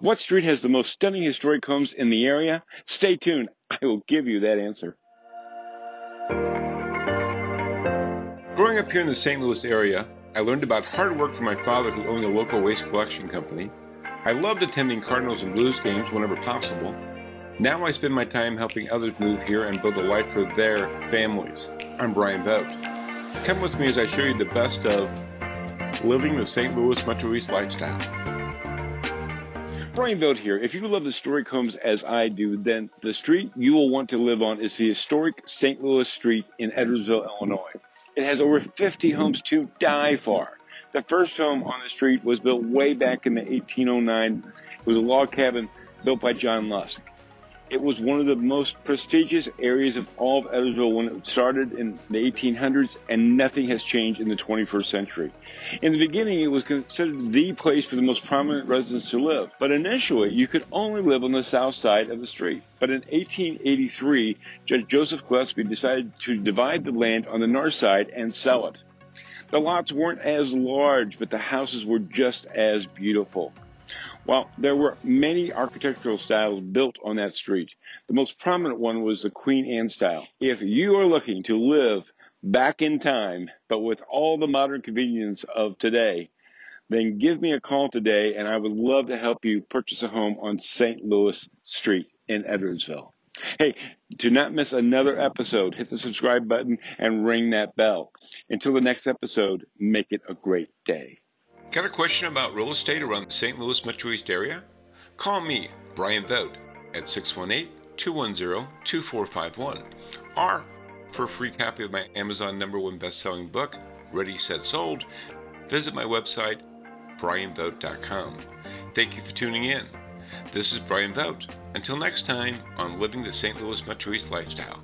What street has the most stunning historic homes in the area? Stay tuned. I will give you that answer. Growing up here in the St. Louis area, I learned about hard work from my father who owned a local waste collection company. I loved attending Cardinals and Blues games whenever possible. Now I spend my time helping others move here and build a life for their families. I'm Brian Vogt. Come with me as I show you the best of living the St. Louis Metro East lifestyle. Brian Vogt here. If you love the historic homes as I do, then the street you will want to live on is the historic St. Louis Street in Edwardsville, Illinois. It has over 50 homes to die for. The first home on the street was built way back in the 1809. It was a log cabin built by John Lusk. It was one of the most prestigious areas of all of Edwardsville when it started in the 1800s, and nothing has changed in the 21st century. In the beginning, it was considered the place for the most prominent residents to live, but initially, you could only live on the south side of the street. But in 1883, Judge Joseph Gillespie decided to divide the land on the north side and sell it. The lots weren't as large, but the houses were just as beautiful. Well, there were many architectural styles built on that street. The most prominent one was the Queen Anne style. If you are looking to live back in time, but with all the modern convenience of today, then give me a call today and I would love to help you purchase a home on St. Louis Street in Edwardsville. Hey, do not miss another episode. Hit the subscribe button and ring that bell. Until the next episode, make it a great day. Got a question about real estate around the St. Louis Metro East area? Call me, Brian Vogt, at 618 210 2451. Or for a free copy of my Amazon number one best selling book, Ready, Set, Sold, visit my website, brianvogt.com. Thank you for tuning in. This is Brian Vogt. Until next time on Living the St. Louis Metro East Lifestyle.